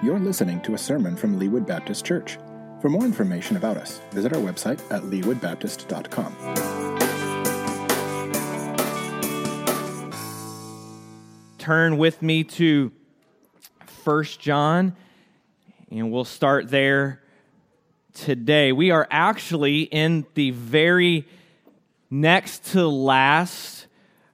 You're listening to a sermon from Leewood Baptist Church. For more information about us, visit our website at leewoodbaptist.com. Turn with me to 1 John, and we'll start there today. We are actually in the very next to last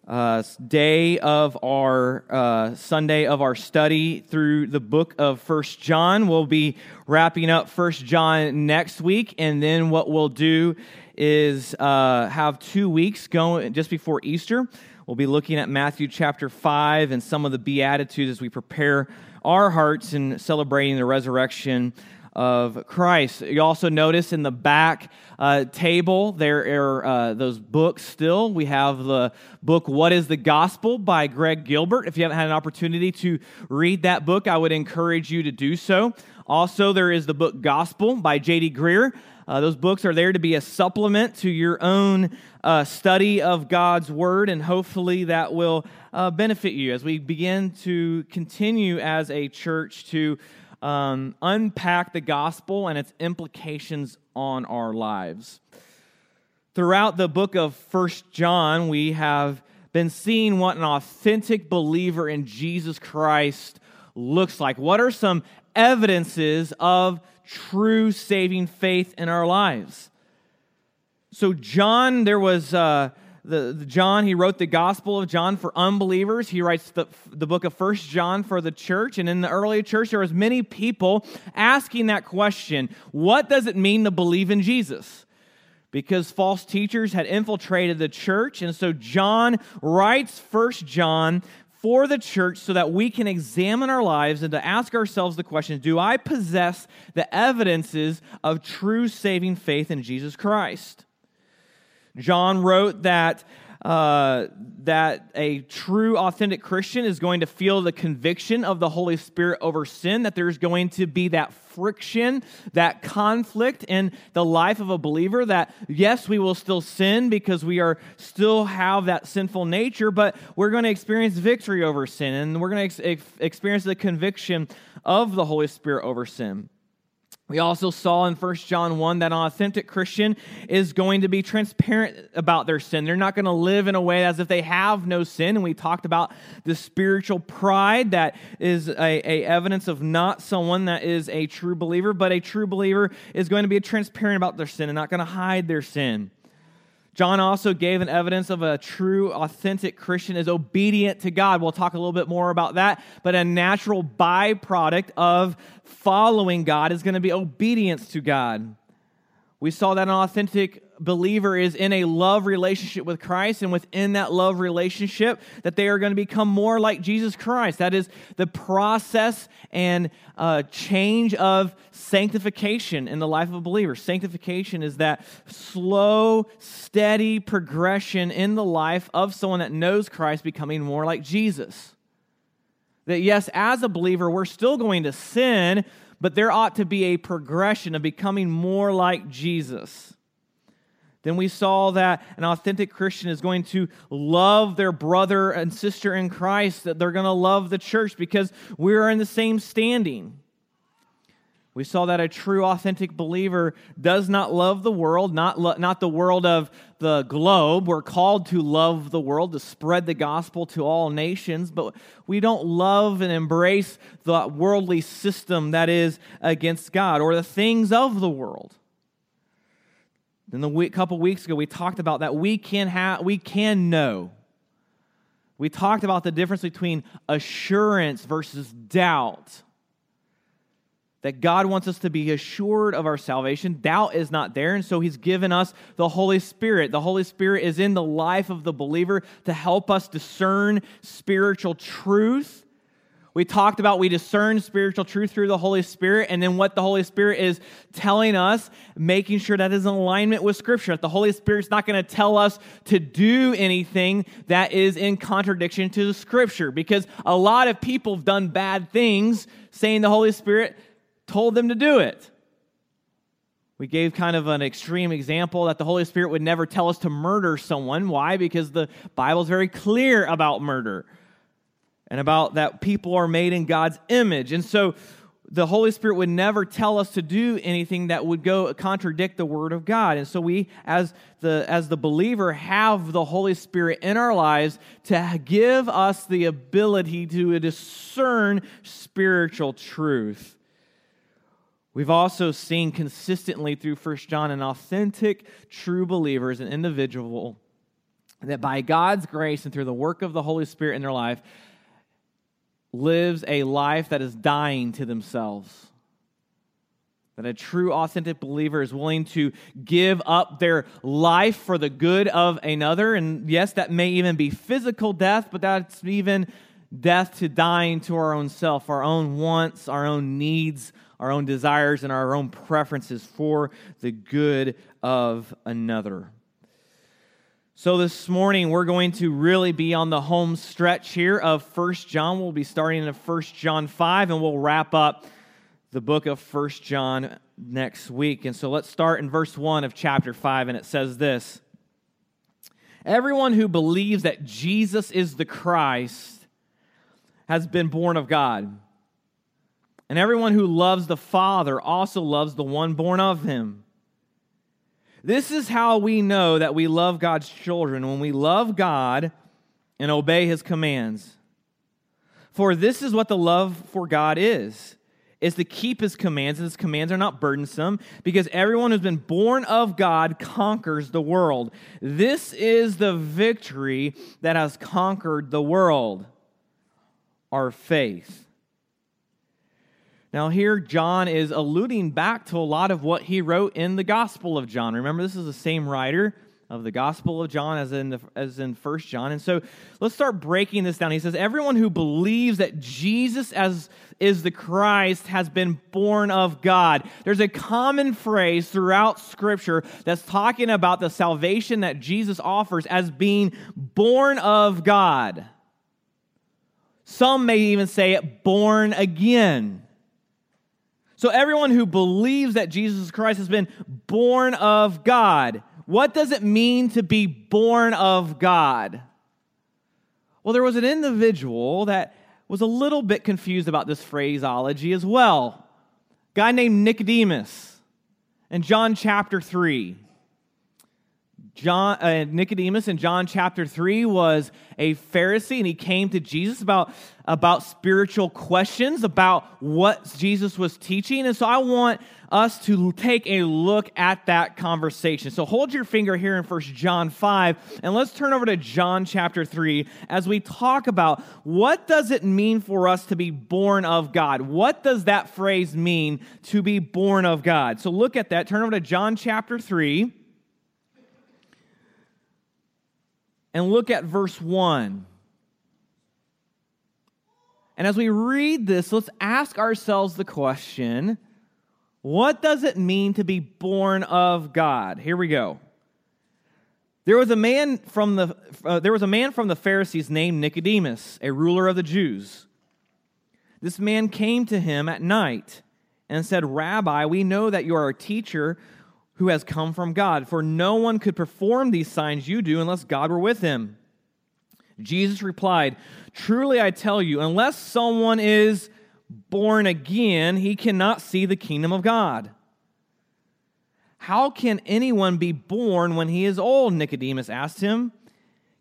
uh, day of our uh, Sunday of our study through the book of First John. We'll be wrapping up First John next week, and then what we'll do is uh, have two weeks going just before Easter. We'll be looking at Matthew chapter five and some of the beatitudes as we prepare our hearts in celebrating the resurrection of Christ. You also notice in the back uh, table there are uh, those books still. We have the book What is the Gospel by Greg Gilbert. If you haven't had an opportunity to read that book, I would encourage you to do so. Also, there is the book Gospel by J.D. Greear. Uh, those books are there to be a supplement to your own uh, study of God's Word, and hopefully that will uh, benefit you as we begin to continue as a church to um, unpack the gospel and its implications on our lives. Throughout the book of First John, we have been seeing what an authentic believer in Jesus Christ looks like. What are some evidences of true saving faith in our lives? So, John, there was. Uh, the, the, John, he wrote the Gospel of John for unbelievers. He writes the, the book of First John for the church. And in the early church, there was many people asking that question, what does it mean to believe in Jesus? Because false teachers had infiltrated the church. And so John writes First John for the church so that we can examine our lives and to ask ourselves the question Do I possess the evidences of true saving faith in Jesus Christ? John wrote that, uh, that a true, authentic Christian is going to feel the conviction of the Holy Spirit over sin, that there's going to be that friction, that conflict in the life of a believer, that yes, we will still sin because we are still have that sinful nature, but we're going to experience victory over sin, and we're going to ex- experience the conviction of the Holy Spirit over sin. We also saw in 1 John 1 that an authentic Christian is going to be transparent about their sin. They're not going to live in a way as if they have no sin. And we talked about the spiritual pride that is a, a evidence of not someone that is a true believer, but a true believer is going to be transparent about their sin and not going to hide their sin. John also gave an evidence of a true, authentic Christian is obedient to God. We'll talk a little bit more about that, but a natural byproduct of following God is going to be obedience to God. We saw that an authentic believer is in a love relationship with Christ, and within that love relationship, that they are going to become more like Jesus Christ. That is the process and uh, change of sanctification in the life of a believer. Sanctification is that slow, steady progression in the life of someone that knows Christ becoming more like Jesus. That, yes, as a believer, we're still going to sin, but there ought to be a progression of becoming more like Jesus. Then we saw that an authentic Christian is going to love their brother and sister in Christ, that they're going to love the church because we're in the same standing. We saw that a true, authentic believer does not love the world, not, lo- not the world of the globe. We're called to love the world, to spread the gospel to all nations, but we don't love and embrace the worldly system that is against God or the things of the world. Then the week, couple weeks ago, we talked about that we can have, we can know. We talked about the difference between assurance versus doubt that God wants us to be assured of our salvation. Doubt is not there, and so He's given us the Holy Spirit. The Holy Spirit is in the life of the believer to help us discern spiritual truth. We talked about we discern spiritual truth through the Holy Spirit, and then what the Holy Spirit is telling us, making sure that is in alignment with Scripture. That the Holy Spirit's not going to tell us to do anything that is in contradiction to the Scripture, because a lot of people have done bad things saying the Holy Spirit told them to do it. We gave kind of an extreme example that the Holy Spirit would never tell us to murder someone. Why? Because the Bible is very clear about murder and about that people are made in God's image. And so the Holy Spirit would never tell us to do anything that would go contradict the Word of God. And so we, as the, as the believer, have the Holy Spirit in our lives to give us the ability to discern spiritual truth. We've also seen consistently through 1 John an authentic, true believer an individual that by God's grace and through the work of the Holy Spirit in their life lives a life that is dying to themselves. That a true, authentic believer is willing to give up their life for the good of another. And yes, that may even be physical death, but that's even death to dying to our own self, our own wants, our own needs, our own desires, and our own preferences for the good of another. So this morning we're going to really be on the home stretch here of First John. We'll be starting in First John 5 and we'll wrap up the book of First John next week. And so let's start in verse 1 of chapter 5 and it says this. Everyone who believes that Jesus is the Christ has been born of God. And everyone who loves the Father also loves the one born of him. This is how we know that we love God's children when we love God and obey his commands. For this is what the love for God is is to keep his commands, and his commands are not burdensome, because everyone who's been born of God conquers the world. This is the victory that has conquered the world our faith. Now, here John is alluding back to a lot of what he wrote in the Gospel of John. Remember, this is the same writer of the Gospel of John as in the, as in First John. And so let's start breaking this down. He says, "Everyone who believes that Jesus as is the Christ has been born of God." There's a common phrase throughout Scripture that's talking about the salvation that Jesus offers as being born of God. Some may even say it born again. So, everyone who believes that Jesus Christ has been born of God, what does it mean to be born of God? Well, there was an individual that was a little bit confused about this phraseology as well. A guy named Nicodemus in John chapter 3. John, uh, Nicodemus in John chapter 3 was a Pharisee, and he came to Jesus about, about spiritual questions, about what Jesus was teaching. And so I want us to take a look at that conversation. So hold your finger here in First John 5, and let's turn over to John chapter 3 as we talk about what does it mean for us to be born of God? What does that phrase mean to be born of God? So look at that. Turn over to John chapter 3. And look at verse 1. And as we read this, let's ask ourselves the question what does it mean to be born of God? Here we go. There was a man from the uh, there was a man from the Pharisees named Nicodemus, a ruler of the Jews. This man came to him at night and said, "Rabbi, we know that you are a teacher who has come from God, for no one could perform these signs you do unless God were with him. Jesus replied, Truly I tell you, unless someone is born again, he cannot see the kingdom of God. How can anyone be born when he is old? Nicodemus asked him.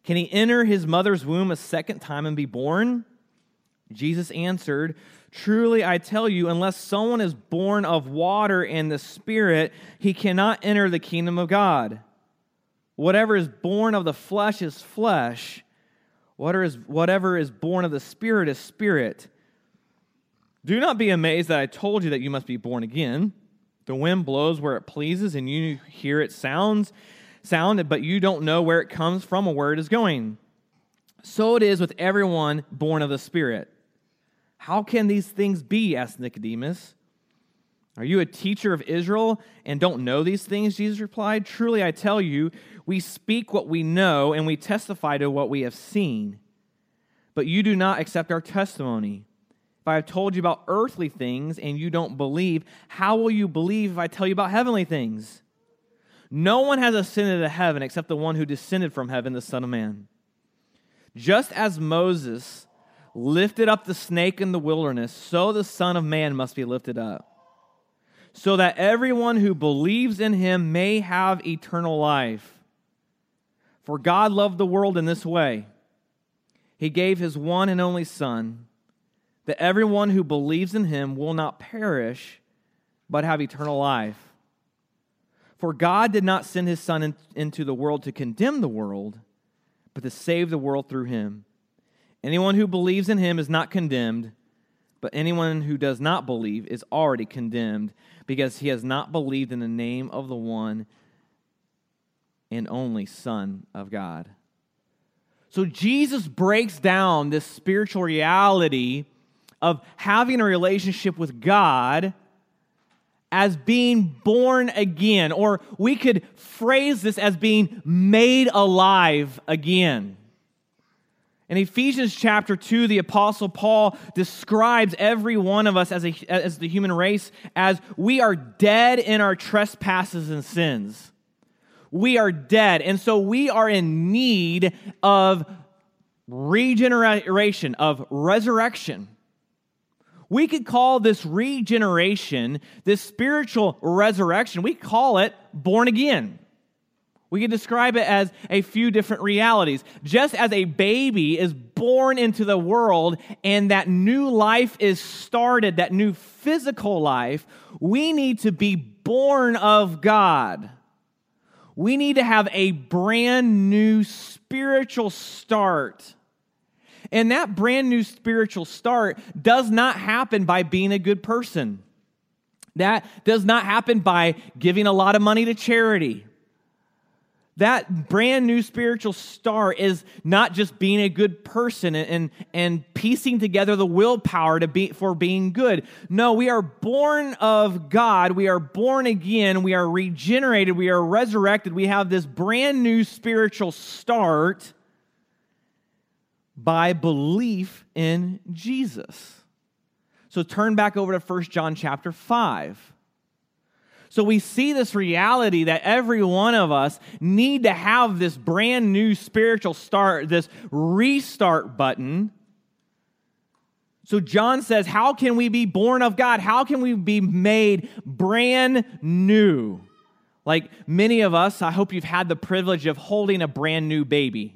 Can he enter his mother's womb a second time and be born? Jesus answered, Truly, I tell you, unless someone is born of water and the Spirit, he cannot enter the kingdom of God. Whatever is born of the flesh is flesh, whatever is, whatever is born of the Spirit is spirit. Do not be amazed that I told you that you must be born again. The wind blows where it pleases, and you hear its sounds, sound, but you don't know where it comes from or where it is going. So it is with everyone born of the Spirit. How can these things be? asked Nicodemus. Are you a teacher of Israel and don't know these things? Jesus replied. Truly, I tell you, we speak what we know and we testify to what we have seen. But you do not accept our testimony. If I have told you about earthly things and you don't believe, how will you believe if I tell you about heavenly things? No one has ascended to heaven except the one who descended from heaven, the Son of Man. Just as Moses lifted up the snake in the wilderness, so the Son of Man must be lifted up, so that everyone who believes in him may have eternal life. For God loved the world in this way He gave his one and only Son, that everyone who believes in him will not perish, but have eternal life. For God did not send his Son in, into the world to condemn the world, but to save the world through him. Anyone who believes in him is not condemned, but anyone who does not believe is already condemned, because he has not believed in the name of the one and only Son of God. So Jesus breaks down this spiritual reality of having a relationship with God as being born again, or we could phrase this as being made alive again. In Ephesians chapter 2, the Apostle Paul describes every one of us as, a, as the human race as we are dead in our trespasses and sins. We are dead. And so we are in need of regeneration, of resurrection. We could call this regeneration, this spiritual resurrection, we call it born again. We can describe it as a few different realities. Just as a baby is born into the world and that new life is started, that new physical life, we need to be born of God. We need to have a brand new spiritual start. And that brand new spiritual start does not happen by being a good person. That does not happen by giving a lot of money to charity. That brand new spiritual start is not just being a good person and, and, and piecing together the willpower to be, for being good. No, we are born of God. We are born again. We are regenerated. We are resurrected. We have this brand new spiritual start by belief in Jesus. So turn back over to 1 John chapter 5. So we see this reality that every one of us need to have this brand new spiritual start, this restart button. So John says, How can we be born of God? How can we be made brand new? Like many of us, I hope you've had the privilege of holding a brand new baby.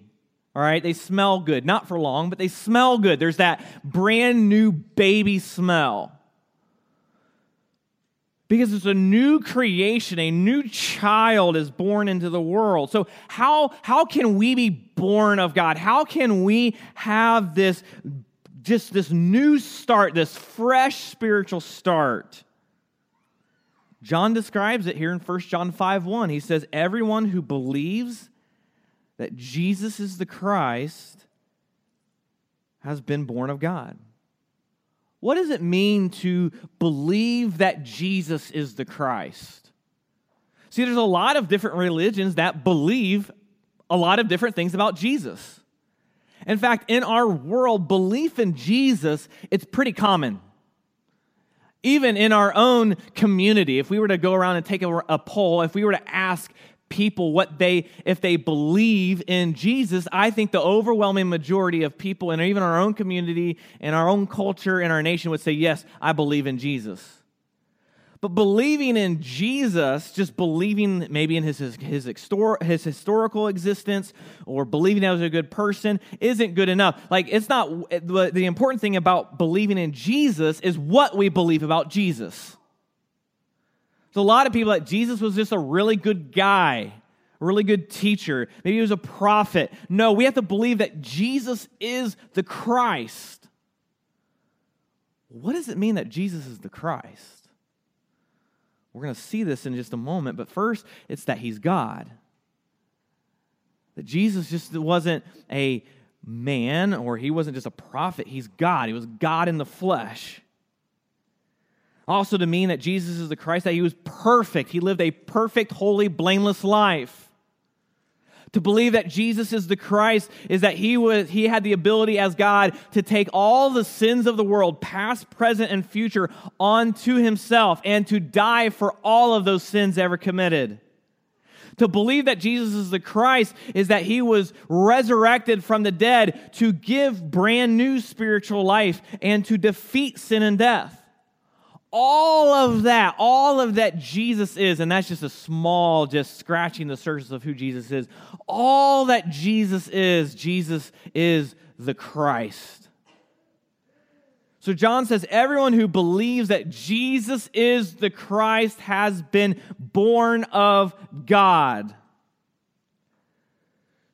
All right, they smell good. Not for long, but they smell good. There's that brand new baby smell. Because it's a new creation, a new child is born into the world. So, how, how can we be born of God? How can we have this just this new start, this fresh spiritual start? John describes it here in 1 John 5 1. He says, Everyone who believes that Jesus is the Christ has been born of God. What does it mean to believe that Jesus is the Christ? See, there's a lot of different religions that believe a lot of different things about Jesus. In fact, in our world, belief in Jesus, it's pretty common. Even in our own community, if we were to go around and take a, a poll, if we were to ask people what they if they believe in Jesus, I think the overwhelming majority of people and even our own community and our own culture and our nation would say, "Yes, I believe in Jesus." But believing in Jesus, just believing maybe in his, his, his, his historical existence or believing that was a good person isn't good enough. Like, it's not the important thing about believing in Jesus is what we believe about Jesus. So a lot of people that Jesus was just a really good guy, a really good teacher. Maybe he was a prophet. No, we have to believe that Jesus is the Christ. What does it mean that Jesus is the Christ? We're going to see this in just a moment, but first, it's that he's God. That Jesus just wasn't a man or he wasn't just a prophet, he's God. He was God in the flesh. Also, to mean that Jesus is the Christ, that he was perfect. He lived a perfect, holy, blameless life. To believe that Jesus is the Christ is that he, was, he had the ability as God to take all the sins of the world, past, present, and future, onto himself and to die for all of those sins ever committed To believe that Jesus is the Christ is that he was resurrected from the dead to give brand new spiritual life and to defeat sin and death. All of that, all of that Jesus is, and that's just a small, just scratching the surface of who Jesus is. All that Jesus is, Jesus is the Christ. So John says, everyone who believes that Jesus is the Christ has been born of God.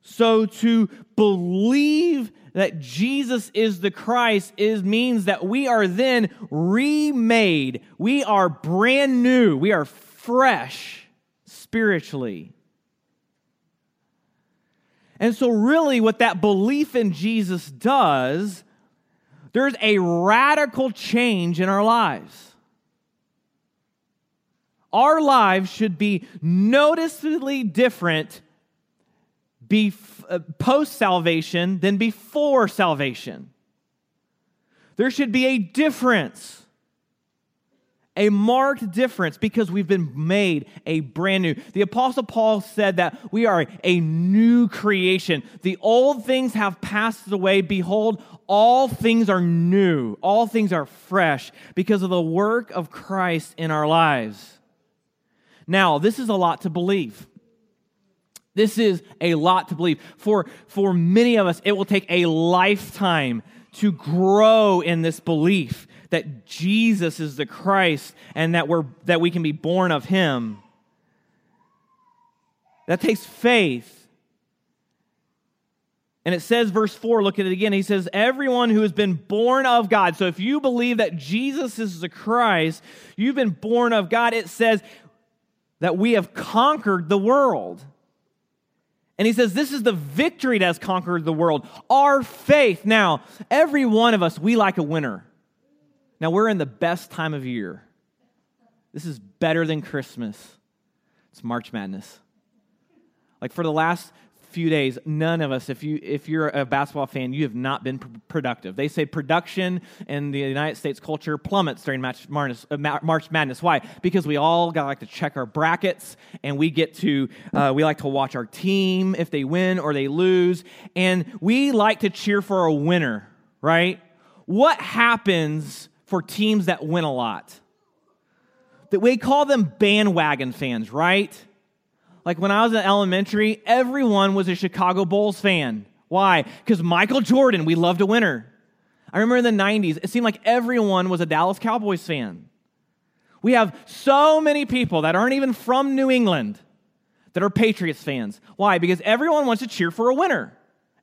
So to believe that Jesus is the Christ is means that we are then remade. We are brand new. We are fresh spiritually. And so really what that belief in Jesus does, there's a radical change in our lives. Our lives should be noticeably different uh, post salvation than before salvation. There should be a difference, a marked difference, because we've been made a brand new. The Apostle Paul said that we are a new creation. The old things have passed away. Behold, all things are new, all things are fresh because of the work of Christ in our lives. Now, this is a lot to believe. This is a lot to believe. For, for many of us, it will take a lifetime to grow in this belief that Jesus is the Christ and that, we're, that we can be born of Him. That takes faith. And it says, verse 4, look at it again. He says, Everyone who has been born of God. So if you believe that Jesus is the Christ, you've been born of God. It says that we have conquered the world. And he says, This is the victory that has conquered the world, our faith. Now, every one of us, we like a winner. Now, we're in the best time of year. This is better than Christmas. It's March Madness. Like for the last few days, none of us, if, you, if you're a basketball fan, you have not been pr- productive. They say production in the United States culture plummets during March, uh, March Madness. Why? Because we all got like to check our brackets and we get to, uh, we like to watch our team if they win or they lose. And we like to cheer for a winner, right? What happens for teams that win a lot? That we call them bandwagon fans, right? Like when I was in elementary, everyone was a Chicago Bulls fan. Why? Because Michael Jordan, we loved a winner. I remember in the 90s, it seemed like everyone was a Dallas Cowboys fan. We have so many people that aren't even from New England that are Patriots fans. Why? Because everyone wants to cheer for a winner.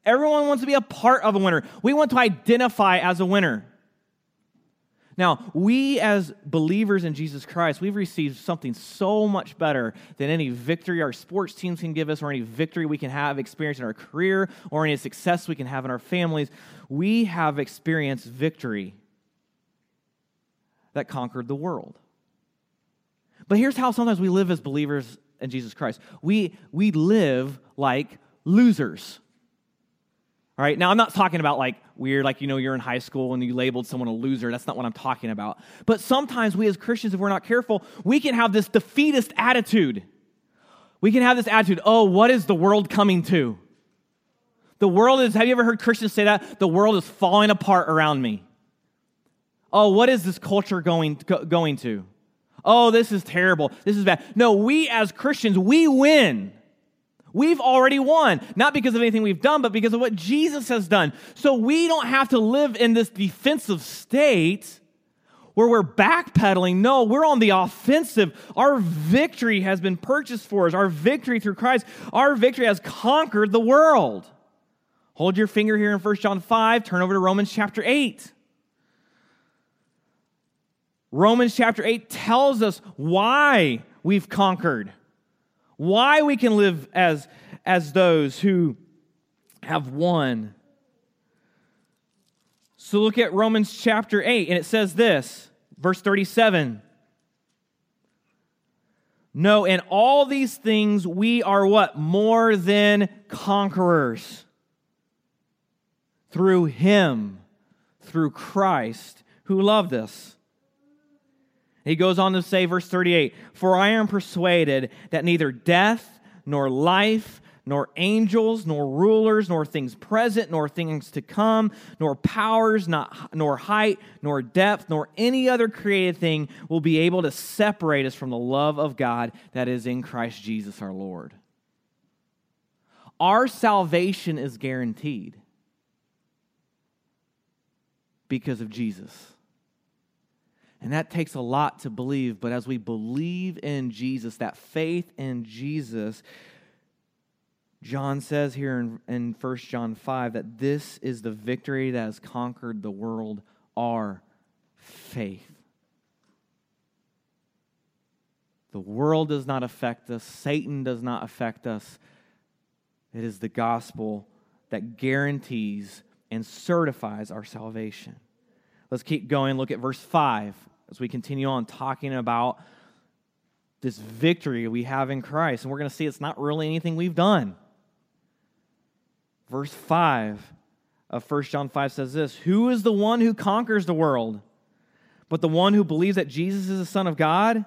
Everyone wants to be a part of a winner. We want to identify as a winner. Now, we as believers in Jesus Christ, we've received something so much better than any victory our sports teams can give us or any victory we can have experienced in our career or any success we can have in our families. We have experienced victory that conquered the world. But here's how sometimes we live as believers in Jesus Christ. We, we live like losers. All right, now I'm not talking about like weird, like you know, you're in high school and you labeled someone a loser. That's not what I'm talking about. But sometimes we as Christians, if we're not careful, we can have this defeatist attitude. We can have this attitude oh, what is the world coming to? The world is, have you ever heard Christians say that? The world is falling apart around me. Oh, what is this culture going, going to? Oh, this is terrible. This is bad. No, we as Christians, we win. We've already won, not because of anything we've done, but because of what Jesus has done. So we don't have to live in this defensive state where we're backpedaling. No, we're on the offensive. Our victory has been purchased for us. Our victory through Christ, our victory has conquered the world. Hold your finger here in 1 John 5, turn over to Romans chapter 8. Romans chapter 8 tells us why we've conquered why we can live as, as those who have won. So look at Romans chapter 8, and it says this, verse 37. No, in all these things we are what? More than conquerors. Through him, through Christ, who loved us. He goes on to say, verse 38 For I am persuaded that neither death, nor life, nor angels, nor rulers, nor things present, nor things to come, nor powers, not, nor height, nor depth, nor any other created thing will be able to separate us from the love of God that is in Christ Jesus our Lord. Our salvation is guaranteed because of Jesus. And that takes a lot to believe, but as we believe in Jesus, that faith in Jesus, John says here in, in 1 John 5 that this is the victory that has conquered the world, our faith. The world does not affect us, Satan does not affect us. It is the gospel that guarantees and certifies our salvation. Let's keep going. Look at verse 5 as we continue on talking about this victory we have in Christ. And we're going to see it's not really anything we've done. Verse 5 of 1 John 5 says this Who is the one who conquers the world? But the one who believes that Jesus is the Son of God?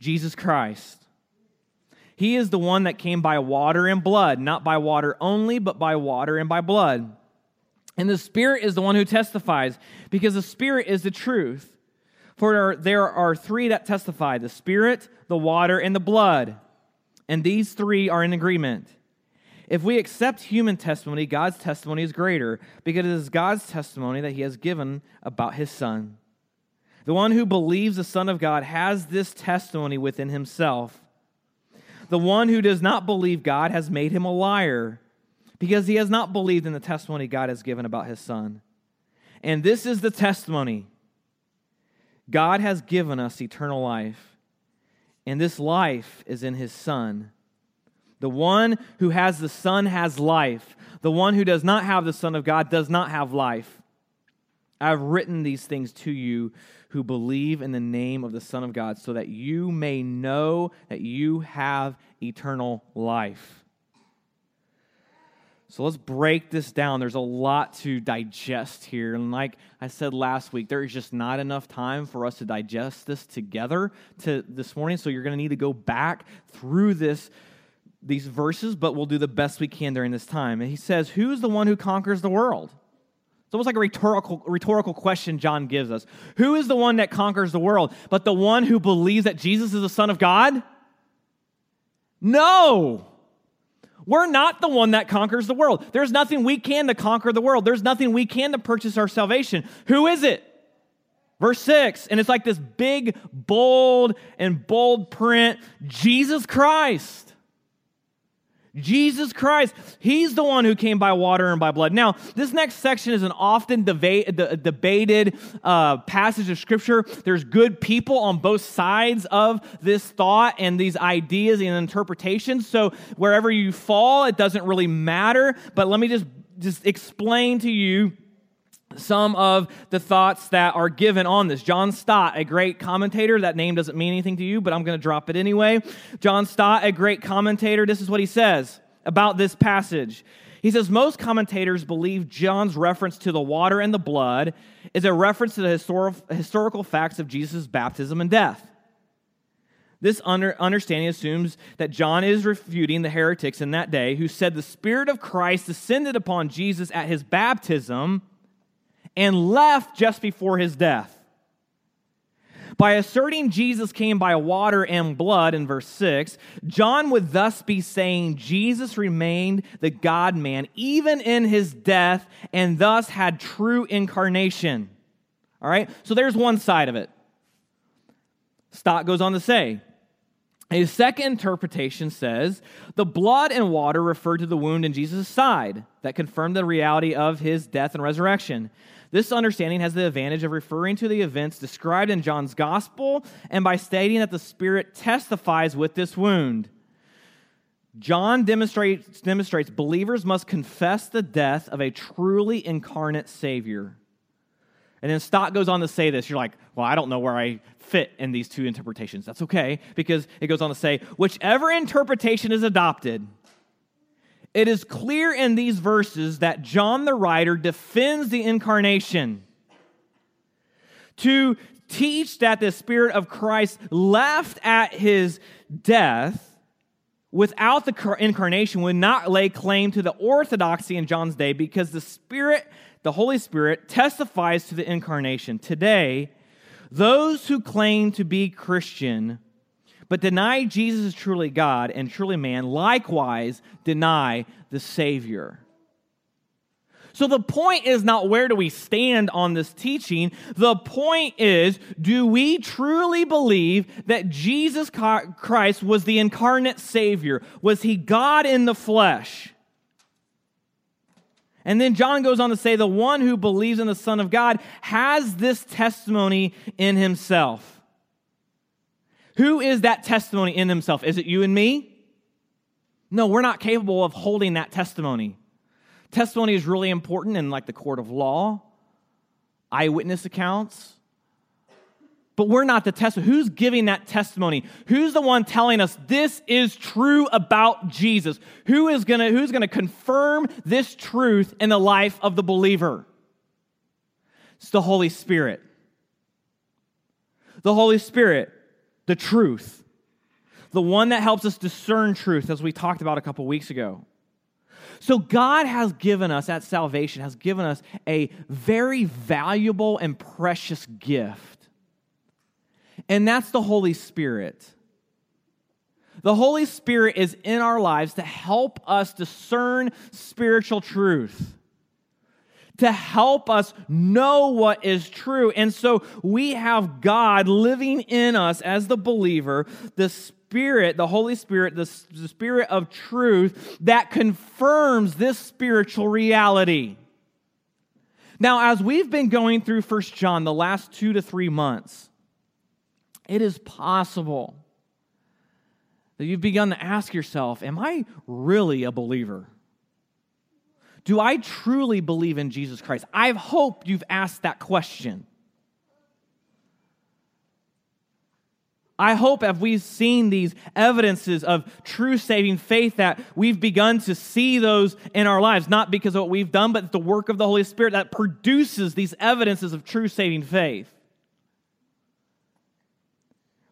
Jesus Christ. He is the one that came by water and blood, not by water only, but by water and by blood. And the Spirit is the one who testifies, because the Spirit is the truth. For there are three that testify the Spirit, the water, and the blood. And these three are in agreement. If we accept human testimony, God's testimony is greater, because it is God's testimony that He has given about His Son. The one who believes the Son of God has this testimony within himself. The one who does not believe God has made him a liar because he has not believed in the testimony God has given about his Son. And this is the testimony God has given us eternal life, and this life is in his Son. The one who has the Son has life. The one who does not have the Son of God does not have life. I've written these things to you who believe in the name of the Son of God, so that you may know that you have eternal life. So let's break this down. There's a lot to digest here. And like I said last week, there is just not enough time for us to digest this together to this morning. So you're going to need to go back through this these verses, but we'll do the best we can during this time. And he says, Who's the one who conquers the world? It's almost like a rhetorical, rhetorical question John gives us. Who is the one that conquers the world? But the one who believes that Jesus is the Son of God? No. We're not the one that conquers the world. There's nothing we can to conquer the world. There's nothing we can to purchase our salvation. Who is it? Verse 6, and it's like this big, bold, and bold print Jesus Christ. Jesus Christ. He's the one who came by water and by blood. Now, this next section is an often deba- debated uh, passage of Scripture. There's good people on both sides of this thought and these ideas and interpretations. So, wherever you fall, it doesn't really matter. But let me just, just explain to you some of the thoughts that are given on this. John Stott, a great commentator, that name doesn't mean anything to you, but I'm going to drop it anyway. John Stott, a great commentator, this is what he says about this passage. He says most commentators believe John's reference to the water and the blood is a reference to the histor- historical facts of Jesus' baptism and death. This under, understanding assumes that John is refuting the heretics in that day who said the Spirit of Christ descended upon Jesus at his baptism and left just before his death. By asserting Jesus came by water and blood in verse 6, John would thus be saying Jesus remained the God man even in his death and thus had true incarnation. All right? So there's one side of it. Stott goes on to say, a second interpretation says the blood and water referred to the wound in Jesus' side that confirmed the reality of his death and resurrection. This understanding has the advantage of referring to the events described in John's gospel and by stating that the Spirit testifies with this wound. John demonstrates, demonstrates believers must confess the death of a truly incarnate Savior. And then Stott goes on to say this. You're like, well, I don't know where I fit in these two interpretations. That's okay, because it goes on to say, whichever interpretation is adopted, it is clear in these verses that John the writer defends the incarnation. To teach that the Spirit of Christ left at his death without the incarnation would not lay claim to the orthodoxy in John's day because the Spirit, the Holy Spirit, testifies to the incarnation. Today, those who claim to be Christian but deny Jesus is truly God and truly man likewise deny the Savior. So the point is not where do we stand on this teaching. The point is do we truly believe that Jesus Christ was the incarnate Savior? Was he God in the flesh? And then John goes on to say the one who believes in the Son of God has this testimony in himself. Who is that testimony in himself? Is it you and me? No, we're not capable of holding that testimony. Testimony is really important in like the court of law, eyewitness accounts. But we're not the testimony. Who's giving that testimony? Who's the one telling us this is true about Jesus? Who is gonna, who's gonna confirm this truth in the life of the believer? It's the Holy Spirit. The Holy Spirit, the truth, the one that helps us discern truth, as we talked about a couple weeks ago. So, God has given us, at salvation, has given us a very valuable and precious gift. And that's the Holy Spirit. The Holy Spirit is in our lives to help us discern spiritual truth, to help us know what is true. And so we have God living in us as the believer, the Spirit, the Holy Spirit, the, the Spirit of truth that confirms this spiritual reality. Now, as we've been going through First John the last two to three months, it is possible that you've begun to ask yourself, Am I really a believer? Do I truly believe in Jesus Christ? I hope you've asked that question. I hope as we've seen these evidences of true saving faith that we've begun to see those in our lives, not because of what we've done, but the work of the Holy Spirit that produces these evidences of true saving faith.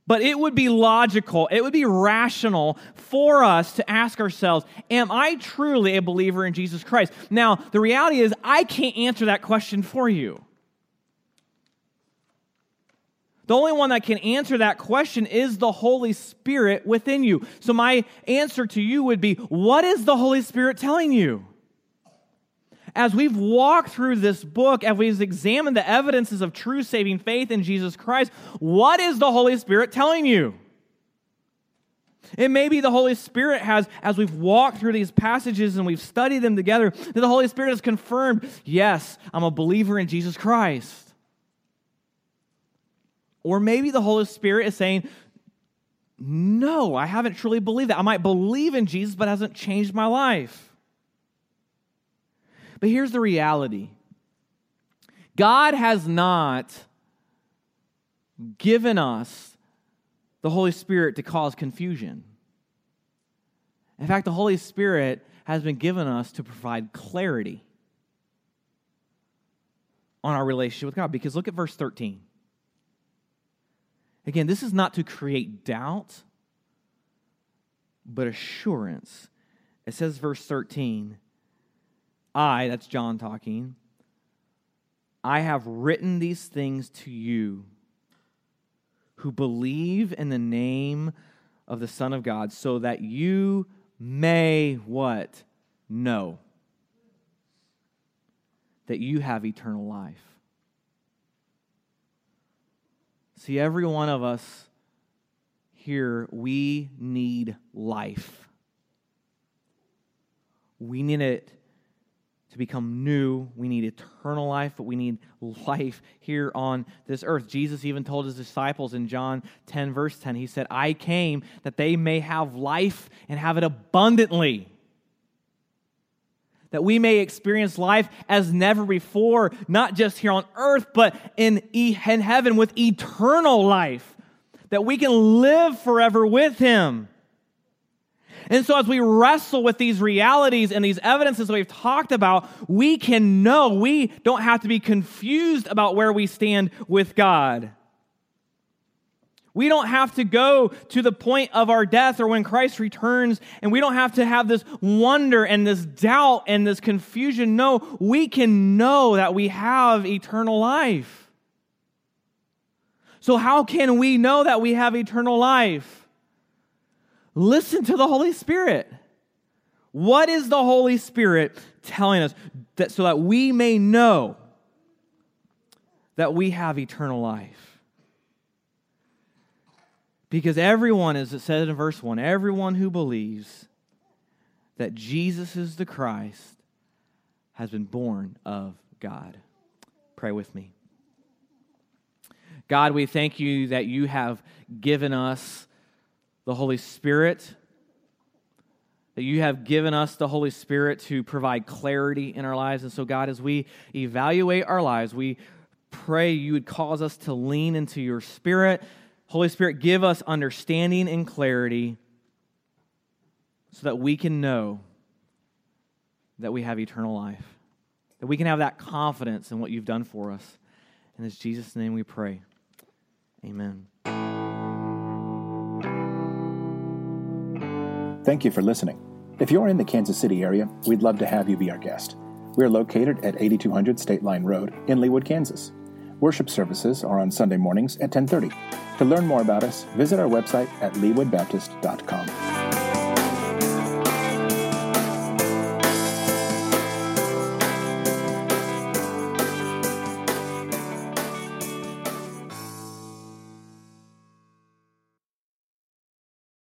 But it would be logical, it would be rational for us to ask ourselves, Am I truly a believer in Jesus Christ? Now, the reality is, I can't answer that question for you. The only one that can answer that question is the Holy Spirit within you. So, my answer to you would be what is the Holy Spirit telling you? As we've walked through this book, as we've examined the evidences of true saving faith in Jesus Christ, what is the Holy Spirit telling you? It may be the Holy Spirit has, as we've walked through these passages and we've studied them together, that the Holy Spirit has confirmed, yes, I'm a believer in Jesus Christ. Or maybe the Holy Spirit is saying, No, I haven't truly believed that. I might believe in Jesus, but hasn't changed my life. But here's the reality God has not given us the Holy Spirit to cause confusion. In fact, the Holy Spirit has been given us to provide clarity on our relationship with God. Because look at verse 13. Again, this is not to create doubt, but assurance. It says, verse 13, I, that's John talking, I have written these things to you who believe in the name of the Son of God, so that you may what? Know that you have eternal life. See, every one of us here, we need life. We need it to become new. We need eternal life, but we need life here on this earth. Jesus even told his disciples in John 10, verse 10, he said, I came that they may have life and have it abundantly that we may experience life as never before, not just here on earth, but in, in heaven with eternal life, that we can live forever with Him. And so, as we wrestle with these realities and these evidences we've talked about, we can know we don't have to be confused about where we stand with God. We don't have to go to the point of our death or when Christ returns, and we don't have to have this wonder and this doubt and this confusion. No, we can know that we have eternal life. So, how can we know that we have eternal life? Listen to the Holy Spirit. What is the Holy Spirit telling us that, so that we may know that we have eternal life? Because everyone, as it says in verse 1, everyone who believes that Jesus is the Christ has been born of God. Pray with me. God, we thank you that you have given us the Holy Spirit, that you have given us the Holy Spirit to provide clarity in our lives. And so, God, as we evaluate our lives, we pray you would cause us to lean into your Spirit Holy Spirit, give us understanding and clarity so that we can know that we have eternal life, that we can have that confidence in what you've done for us. In it's Jesus' name we pray. Amen. Thank you for listening. If you're in the Kansas City area, we'd love to have you be our guest. We're located at 8200 State Line Road in Leawood, Kansas. Worship services are on Sunday mornings at 1030. To learn more about us, visit our website at leawoodbaptist.com.